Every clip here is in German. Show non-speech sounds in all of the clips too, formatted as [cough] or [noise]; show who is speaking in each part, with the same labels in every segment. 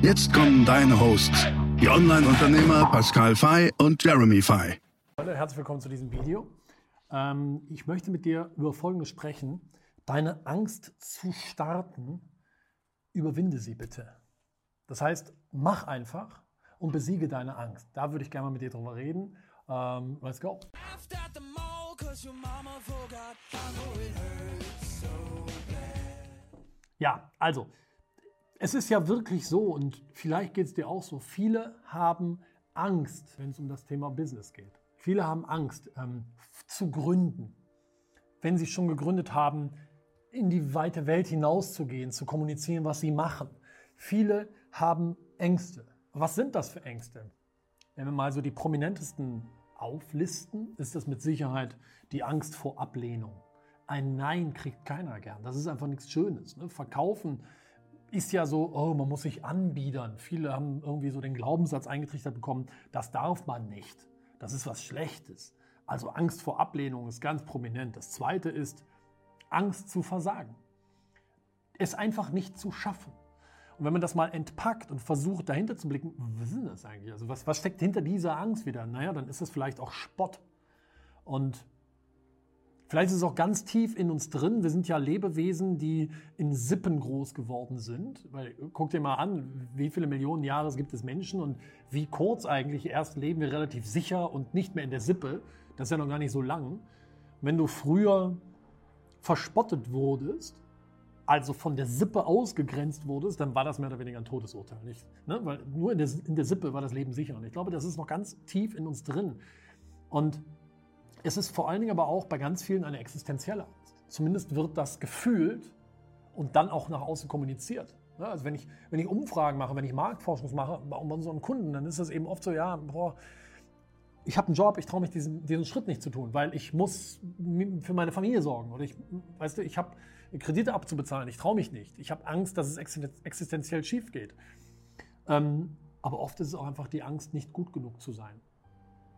Speaker 1: Jetzt kommen deine Hosts, die Online-Unternehmer Pascal Fay und Jeremy Fay.
Speaker 2: Herzlich willkommen zu diesem Video. Ähm, ich möchte mit dir über Folgendes sprechen. Deine Angst zu starten, überwinde sie bitte. Das heißt, mach einfach und besiege deine Angst. Da würde ich gerne mal mit dir drüber reden. Um, let's go. Ja, also, es ist ja wirklich so und vielleicht geht es dir auch so, viele haben Angst, wenn es um das Thema Business geht. Viele haben Angst ähm, zu gründen. Wenn sie schon gegründet haben, in die weite Welt hinauszugehen, zu kommunizieren, was sie machen. Viele haben Ängste. Was sind das für Ängste? Wenn wir mal so die prominentesten auflisten, ist das mit Sicherheit die Angst vor Ablehnung. Ein Nein kriegt keiner gern. Das ist einfach nichts Schönes. Ne? Verkaufen ist ja so, oh, man muss sich anbiedern. Viele haben irgendwie so den Glaubenssatz eingetrichtert bekommen, das darf man nicht. Das ist was Schlechtes. Also Angst vor Ablehnung ist ganz prominent. Das zweite ist Angst zu versagen. Es einfach nicht zu schaffen. Und wenn man das mal entpackt und versucht, dahinter zu blicken, was ist das eigentlich? Also was, was steckt hinter dieser Angst wieder? Naja, dann ist es vielleicht auch Spott. Und vielleicht ist es auch ganz tief in uns drin. Wir sind ja Lebewesen, die in Sippen groß geworden sind. Weil guck dir mal an, wie viele Millionen Jahre gibt es Menschen und wie kurz eigentlich erst leben wir relativ sicher und nicht mehr in der Sippe. Das ist ja noch gar nicht so lang. Wenn du früher verspottet wurdest, also von der Sippe ausgegrenzt wurdest, dann war das mehr oder weniger ein Todesurteil. Nicht? Ne? Weil nur in der, in der Sippe war das Leben sicher. Und ich glaube, das ist noch ganz tief in uns drin. Und es ist vor allen Dingen aber auch bei ganz vielen eine existenzielle Angst. Zumindest wird das gefühlt und dann auch nach außen kommuniziert. Ne? Also wenn ich, wenn ich Umfragen mache, wenn ich Marktforschung mache bei unseren Kunden, dann ist das eben oft so, ja, boah, ich habe einen Job, ich traue mich diesen, diesen Schritt nicht zu tun, weil ich muss für meine Familie sorgen. Oder ich, weißt du, ich habe Kredite abzubezahlen. Ich traue mich nicht. Ich habe Angst, dass es existenziell schief geht. Ähm, aber oft ist es auch einfach die Angst, nicht gut genug zu sein.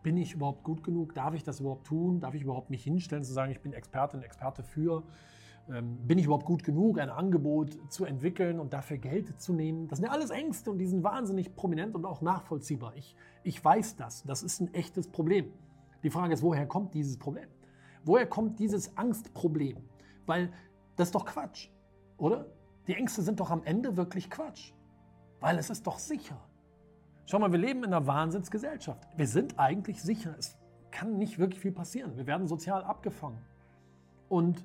Speaker 2: Bin ich überhaupt gut genug? Darf ich das überhaupt tun? Darf ich überhaupt mich hinstellen, zu sagen, ich bin Expertin, Experte für? Ähm, bin ich überhaupt gut genug, ein Angebot zu entwickeln und dafür Geld zu nehmen? Das sind ja alles Ängste und die sind wahnsinnig prominent und auch nachvollziehbar. Ich, ich weiß das. Das ist ein echtes Problem. Die Frage ist, woher kommt dieses Problem? Woher kommt dieses Angstproblem? Weil das ist doch Quatsch, oder? Die Ängste sind doch am Ende wirklich Quatsch, weil es ist doch sicher. Schau mal, wir leben in einer Wahnsinnsgesellschaft. Wir sind eigentlich sicher. Es kann nicht wirklich viel passieren. Wir werden sozial abgefangen. Und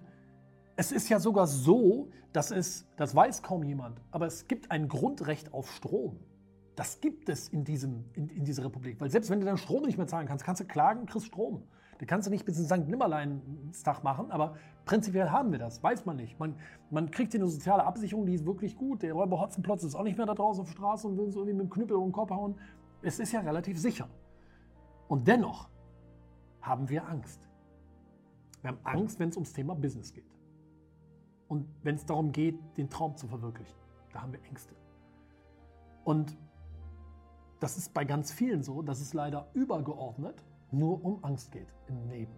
Speaker 2: es ist ja sogar so, dass es, das weiß kaum jemand, aber es gibt ein Grundrecht auf Strom. Das gibt es in, diesem, in, in dieser Republik. Weil selbst wenn du deinen Strom nicht mehr zahlen kannst, kannst du klagen, kriegst Strom. Da kannst du nicht bis in St. Nimmerleinstag machen, aber prinzipiell haben wir das, weiß man nicht. Man, man kriegt hier eine soziale Absicherung, die ist wirklich gut. Der Räuber Hotzenplotz ist auch nicht mehr da draußen auf der Straße und will so irgendwie mit dem Knüppel um den Kopf hauen. Es ist ja relativ sicher. Und dennoch haben wir Angst. Wir haben Angst, wenn es ums Thema Business geht. Und wenn es darum geht, den Traum zu verwirklichen. Da haben wir Ängste. Und das ist bei ganz vielen so, dass es leider übergeordnet nur um Angst geht im Leben.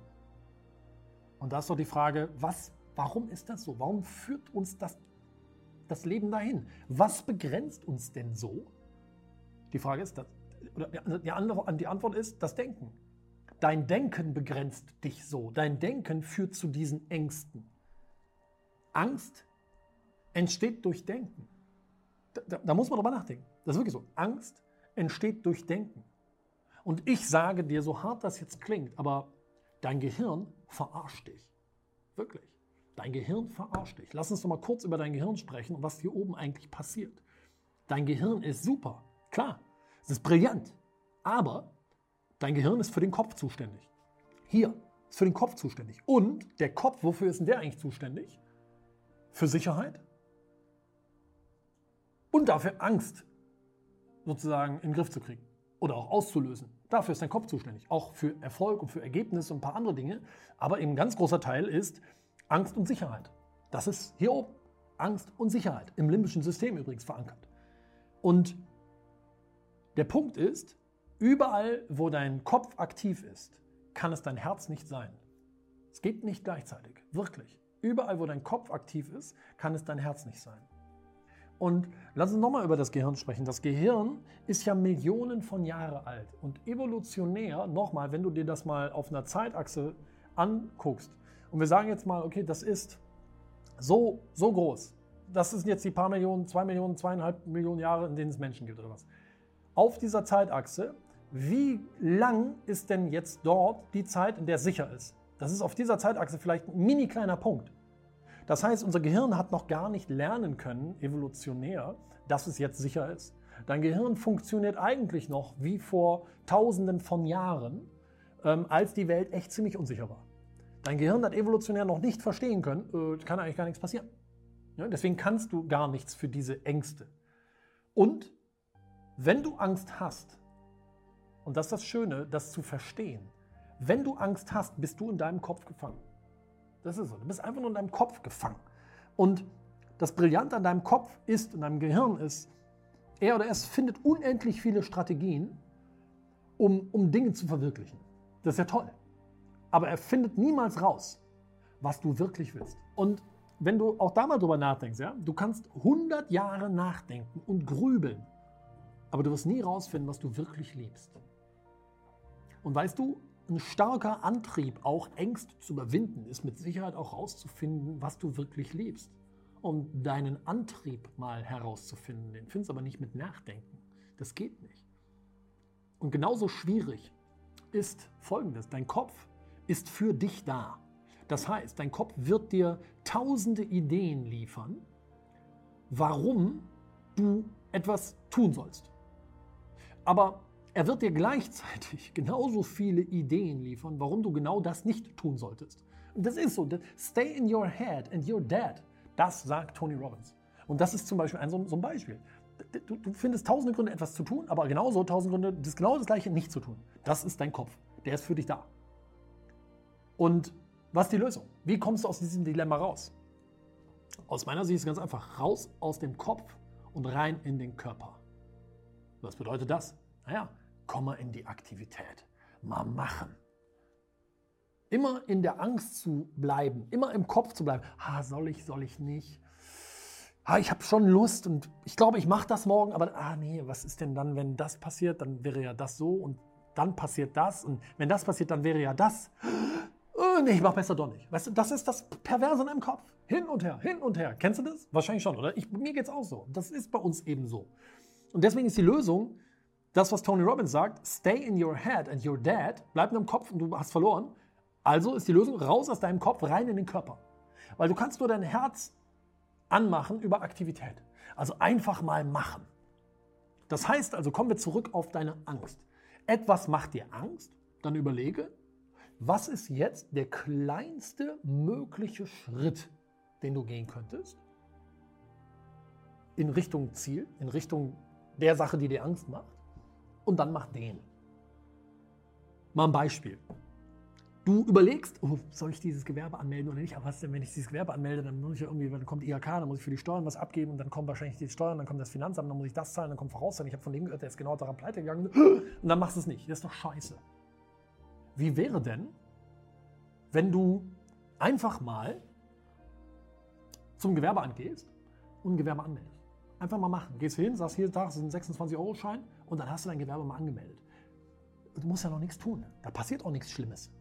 Speaker 2: Und da ist doch die Frage, was, warum ist das so? Warum führt uns das, das Leben dahin? Was begrenzt uns denn so? Die Frage ist, das, oder die, andere, die Antwort ist das Denken. Dein Denken begrenzt dich so. Dein Denken führt zu diesen Ängsten. Angst entsteht durch Denken. Da, da, da muss man drüber nachdenken. Das ist wirklich so. Angst entsteht durch Denken. Und ich sage dir, so hart das jetzt klingt, aber dein Gehirn verarscht dich. Wirklich. Dein Gehirn verarscht dich. Lass uns doch mal kurz über dein Gehirn sprechen und was hier oben eigentlich passiert. Dein Gehirn ist super. Klar, es ist brillant. Aber dein Gehirn ist für den Kopf zuständig. Hier ist für den Kopf zuständig. Und der Kopf, wofür ist denn der eigentlich zuständig? Für Sicherheit und dafür Angst sozusagen in den Griff zu kriegen oder auch auszulösen. Dafür ist dein Kopf zuständig, auch für Erfolg und für Ergebnisse und ein paar andere Dinge. Aber eben ein ganz großer Teil ist Angst und Sicherheit. Das ist hier oben. Angst und Sicherheit. Im limbischen System übrigens verankert. Und der Punkt ist, überall, wo dein Kopf aktiv ist, kann es dein Herz nicht sein. Es geht nicht gleichzeitig, wirklich. Überall, wo dein Kopf aktiv ist, kann es dein Herz nicht sein. Und lass uns nochmal über das Gehirn sprechen. Das Gehirn ist ja Millionen von Jahren alt. Und evolutionär, nochmal, wenn du dir das mal auf einer Zeitachse anguckst, und wir sagen jetzt mal, okay, das ist so, so groß. Das sind jetzt die paar Millionen, zwei Millionen, zweieinhalb Millionen Jahre, in denen es Menschen gibt oder was. Auf dieser Zeitachse, wie lang ist denn jetzt dort die Zeit, in der es sicher ist? Das ist auf dieser Zeitachse vielleicht ein mini kleiner Punkt. Das heißt, unser Gehirn hat noch gar nicht lernen können, evolutionär, dass es jetzt sicher ist. Dein Gehirn funktioniert eigentlich noch wie vor Tausenden von Jahren, ähm, als die Welt echt ziemlich unsicher war. Dein Gehirn hat evolutionär noch nicht verstehen können, äh, kann eigentlich gar nichts passieren. Ja, deswegen kannst du gar nichts für diese Ängste. Und wenn du Angst hast, und das ist das Schöne, das zu verstehen, wenn du Angst hast, bist du in deinem Kopf gefangen. Das ist so. Du bist einfach nur in deinem Kopf gefangen. Und das Brillante an deinem Kopf ist, in deinem Gehirn ist, er oder es findet unendlich viele Strategien, um, um Dinge zu verwirklichen. Das ist ja toll. Aber er findet niemals raus, was du wirklich willst. Und wenn du auch da mal drüber nachdenkst, ja, du kannst 100 Jahre nachdenken und grübeln, aber du wirst nie rausfinden, was du wirklich liebst. Und weißt du, ein starker Antrieb, auch Ängste zu überwinden, ist mit Sicherheit auch herauszufinden, was du wirklich liebst. Und deinen Antrieb mal herauszufinden, den findest du aber nicht mit Nachdenken. Das geht nicht. Und genauso schwierig ist Folgendes. Dein Kopf ist für dich da. Das heißt, dein Kopf wird dir tausende Ideen liefern, warum du etwas tun sollst. Aber er wird dir gleichzeitig [laughs] genauso viele Ideen liefern, warum du genau das nicht tun solltest. Und das ist so. Stay in your head and you're dead. Das sagt Tony Robbins. Und das ist zum Beispiel ein, so, ein Beispiel. Du, du, findest tausende Gründe, etwas zu tun, aber genauso tausend Gründe, das genau das Gleiche nicht zu tun. Das ist dein Kopf. Der ist für dich da. Und was ist die Lösung? Wie kommst du aus diesem Dilemma raus? Aus meiner Sicht ist es ganz einfach. Raus aus dem Kopf und rein in den Körper. Was bedeutet das? Naja, komm mal in die Aktivität. Mal machen. Immer in der Angst zu bleiben, immer im Kopf zu bleiben. Ha, soll ich, soll ich nicht? Ha, ich habe schon Lust und ich glaube, ich mache das morgen, aber ah nee, was ist denn dann, wenn das passiert? Dann wäre ja das so und dann passiert das und wenn das passiert, dann wäre ja das. Oh, nee, ich mache besser doch nicht. Weißt du, das ist das Perverse in deinem Kopf. Hin und her, hin und her. Kennst du das? Wahrscheinlich schon, oder? Ich, mir geht's auch so. Das ist bei uns eben so. Und deswegen ist die Lösung, das, was Tony Robbins sagt, stay in your head and you're dead, bleib in deinem Kopf und du hast verloren. Also ist die Lösung raus aus deinem Kopf, rein in den Körper. Weil du kannst nur dein Herz anmachen über Aktivität. Also einfach mal machen. Das heißt also, kommen wir zurück auf deine Angst. Etwas macht dir Angst, dann überlege, was ist jetzt der kleinste mögliche Schritt, den du gehen könntest? In Richtung Ziel, in Richtung der Sache, die dir Angst macht und dann mach den. Mal ein Beispiel. Du überlegst, oh, soll ich dieses Gewerbe anmelden oder nicht? Aber was denn, wenn ich dieses Gewerbe anmelde, dann muss ich irgendwie, dann kommt IHK, dann muss ich für die Steuern was abgeben und dann kommen wahrscheinlich die Steuern, dann kommt das Finanzamt, dann muss ich das zahlen, dann kommt Vorauszahlen. Ich habe von dem gehört, der ist genau daran pleite gegangen [gasps] und dann machst du es nicht. Das ist doch scheiße. Wie wäre denn, wenn du einfach mal zum Gewerbeamt gehst und ein Gewerbe anmeldest? Einfach mal machen. Gehst hin, sagst, hier, da ist ein 26-Euro-Schein und dann hast du dein Gewerbe mal angemeldet. Du musst ja noch nichts tun. Da passiert auch nichts Schlimmes.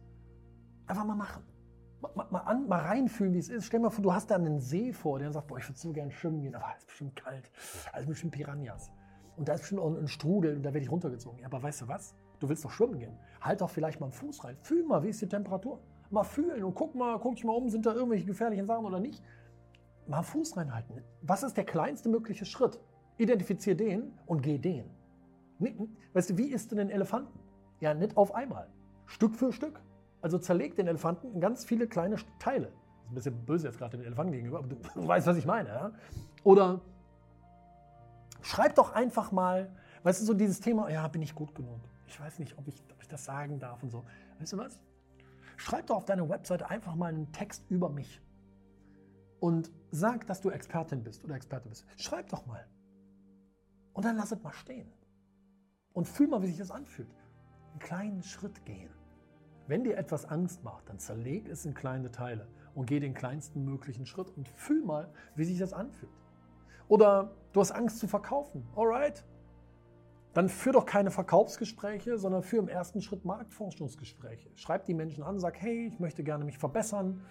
Speaker 2: Einfach mal machen. Mal, mal, an, mal reinfühlen, wie es ist. Stell dir mal vor, du hast da einen See vor, der sagt, boah, ich würde so gerne schwimmen gehen, aber es ist bestimmt kalt. Da ist bestimmt Piranhas. Und da ist bestimmt auch ein Strudel und da werde ich runtergezogen. Ja, aber weißt du was? Du willst doch schwimmen gehen. Halt doch vielleicht mal einen Fuß rein. Fühl mal, wie ist die Temperatur. Mal fühlen und guck mal, guck dich mal um, sind da irgendwelche gefährlichen Sachen oder nicht. Mal einen Fuß reinhalten. Was ist der kleinste mögliche Schritt? Identifiziere den und geh den. Weißt du, wie isst du den Elefanten? Ja, nicht auf einmal. Stück für Stück. Also zerleg den Elefanten in ganz viele kleine Teile. Das ist ein bisschen böse jetzt gerade dem Elefanten gegenüber, aber du, du [laughs] weißt, was ich meine. Ja? Oder schreib doch einfach mal, Weißt du, so dieses Thema, ja, bin ich gut genug? Ich weiß nicht, ob ich, ob ich das sagen darf und so. Weißt du was? Schreib doch auf deine Webseite einfach mal einen Text über mich und sag, dass du Expertin bist oder Experte bist. Schreib doch mal. Und dann lass es mal stehen. Und fühl mal, wie sich das anfühlt. Einen kleinen Schritt gehen. Wenn dir etwas Angst macht, dann zerleg es in kleine Teile und geh den kleinsten möglichen Schritt und fühl mal, wie sich das anfühlt. Oder du hast Angst zu verkaufen. Alright? Dann führ doch keine Verkaufsgespräche, sondern führ im ersten Schritt Marktforschungsgespräche. Schreib die Menschen an, sag, hey, ich möchte gerne mich verbessern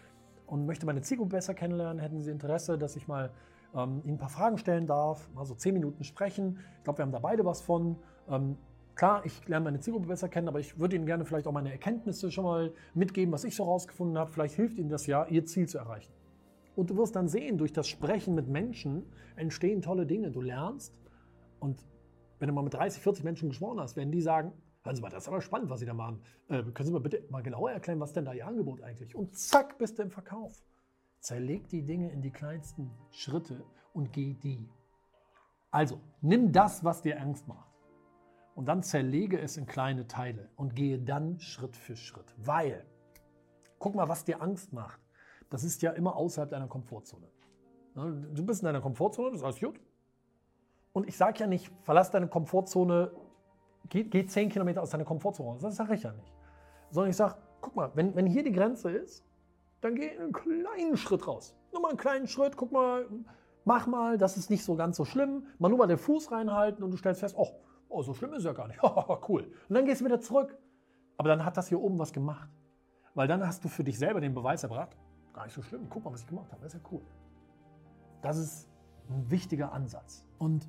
Speaker 2: und möchte meine Zielgruppe besser kennenlernen. Hätten Sie Interesse, dass ich mal ähm, Ihnen ein paar Fragen stellen darf, mal so zehn Minuten sprechen. Ich glaube, wir haben da beide was von. Ähm, klar, ich lerne meine Zielgruppe besser kennen, aber ich würde Ihnen gerne vielleicht auch meine Erkenntnisse schon mal mitgeben, was ich so rausgefunden habe. Vielleicht hilft Ihnen das ja, Ihr Ziel zu erreichen. Und du wirst dann sehen, durch das Sprechen mit Menschen entstehen tolle Dinge. Du lernst und wenn du mal mit 30, 40 Menschen gesprochen hast, werden die sagen, hören Sie mal, das ist aber spannend, was Sie da machen. Äh, können Sie mal bitte mal genauer erklären, was denn da Ihr Angebot eigentlich? Und zack, bist du im Verkauf. Zerleg die Dinge in die kleinsten Schritte und geh die. Also, nimm das, was dir Angst macht. Und dann zerlege es in kleine Teile und gehe dann Schritt für Schritt. Weil, guck mal, was dir Angst macht das ist ja immer außerhalb deiner Komfortzone. Du bist in deiner Komfortzone, das ist alles gut. Und ich sage ja nicht, verlass deine Komfortzone, geh, geh 10 Kilometer aus deiner Komfortzone. Das sage ich ja nicht. Sondern ich sage, guck mal, wenn, wenn hier die Grenze ist, dann geh einen kleinen Schritt raus. Nur mal einen kleinen Schritt, guck mal, mach mal, das ist nicht so ganz so schlimm. Mal nur mal den Fuß reinhalten und du stellst fest, oh, oh so schlimm ist es ja gar nicht. [laughs] cool. Und dann gehst du wieder zurück. Aber dann hat das hier oben was gemacht. Weil dann hast du für dich selber den Beweis erbracht, gar nicht so schlimm. Guck mal, was ich gemacht habe. Das ist ja cool. Das ist ein wichtiger Ansatz. Und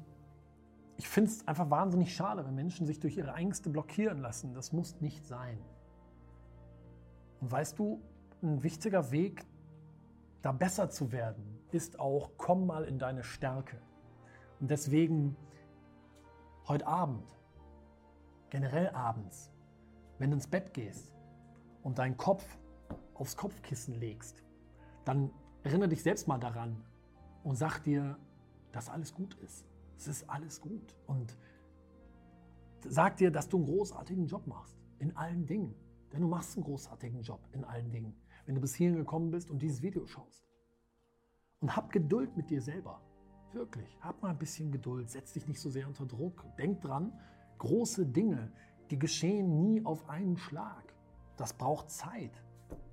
Speaker 2: ich finde es einfach wahnsinnig schade, wenn Menschen sich durch ihre Ängste blockieren lassen. Das muss nicht sein. Und weißt du, ein wichtiger Weg, da besser zu werden, ist auch, komm mal in deine Stärke. Und deswegen heute Abend, generell abends, wenn du ins Bett gehst und deinen Kopf aufs Kopfkissen legst dann erinnere dich selbst mal daran und sag dir, dass alles gut ist. Es ist alles gut. Und sag dir, dass du einen großartigen Job machst. In allen Dingen. Denn du machst einen großartigen Job in allen Dingen. Wenn du bis hierhin gekommen bist und dieses Video schaust. Und hab Geduld mit dir selber. Wirklich. Hab mal ein bisschen Geduld. Setz dich nicht so sehr unter Druck. Denk dran, große Dinge, die geschehen nie auf einen Schlag. Das braucht Zeit.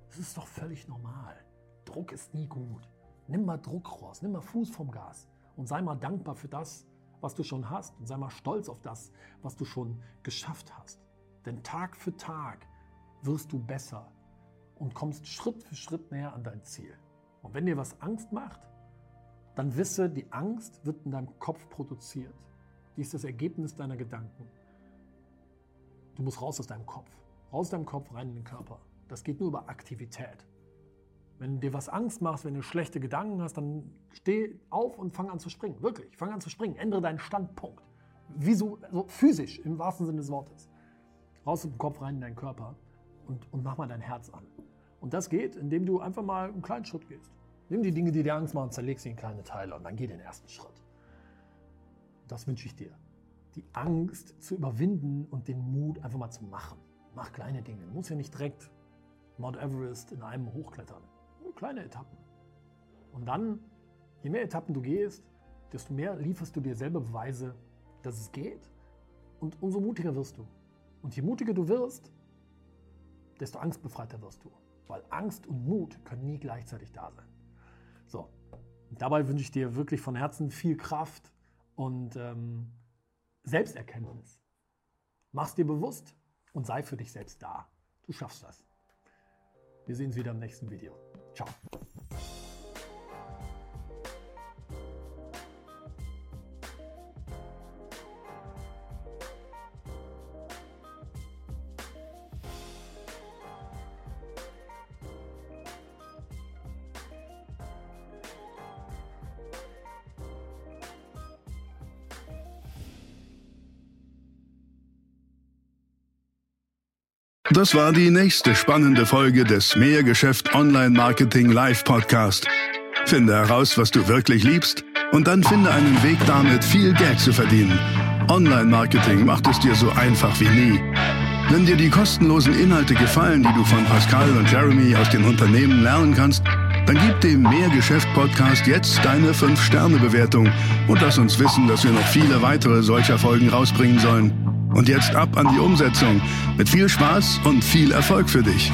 Speaker 2: Das ist doch völlig normal. Druck ist nie gut. Nimm mal Druck raus, nimm mal Fuß vom Gas und sei mal dankbar für das, was du schon hast und sei mal stolz auf das, was du schon geschafft hast. Denn Tag für Tag wirst du besser und kommst Schritt für Schritt näher an dein Ziel. Und wenn dir was Angst macht, dann wisse, die Angst wird in deinem Kopf produziert. Die ist das Ergebnis deiner Gedanken. Du musst raus aus deinem Kopf. Raus aus deinem Kopf, rein in den Körper. Das geht nur über Aktivität. Wenn dir was Angst machst, wenn du schlechte Gedanken hast, dann steh auf und fang an zu springen. Wirklich, fang an zu springen. Ändere deinen Standpunkt. Wie so, so physisch, im wahrsten Sinne des Wortes. Raus aus dem Kopf, rein in deinen Körper und, und mach mal dein Herz an. Und das geht, indem du einfach mal einen kleinen Schritt gehst. Nimm die Dinge, die dir Angst machen, zerleg sie in kleine Teile und dann geh den ersten Schritt. Das wünsche ich dir. Die Angst zu überwinden und den Mut einfach mal zu machen. Mach kleine Dinge. Du musst ja nicht direkt Mount Everest in einem hochklettern kleine Etappen. Und dann, je mehr Etappen du gehst, desto mehr lieferst du dir selber Beweise, dass es geht. Und umso mutiger wirst du. Und je mutiger du wirst, desto angstbefreiter wirst du. Weil Angst und Mut können nie gleichzeitig da sein. So, dabei wünsche ich dir wirklich von Herzen viel Kraft und ähm, Selbsterkenntnis. Mach's dir bewusst und sei für dich selbst da. Du schaffst das. Wir sehen uns wieder im nächsten Video. Ciao.
Speaker 1: Das war die nächste spannende Folge des Mehrgeschäft Online Marketing Live Podcast. Finde heraus, was du wirklich liebst und dann finde einen Weg damit, viel Geld zu verdienen. Online-Marketing macht es dir so einfach wie nie. Wenn dir die kostenlosen Inhalte gefallen, die du von Pascal und Jeremy aus den Unternehmen lernen kannst, dann gib dem Mehrgeschäft-Podcast jetzt deine 5-Sterne-Bewertung und lass uns wissen, dass wir noch viele weitere solcher Folgen rausbringen sollen. Und jetzt ab an die Umsetzung. Mit viel Spaß und viel Erfolg für dich.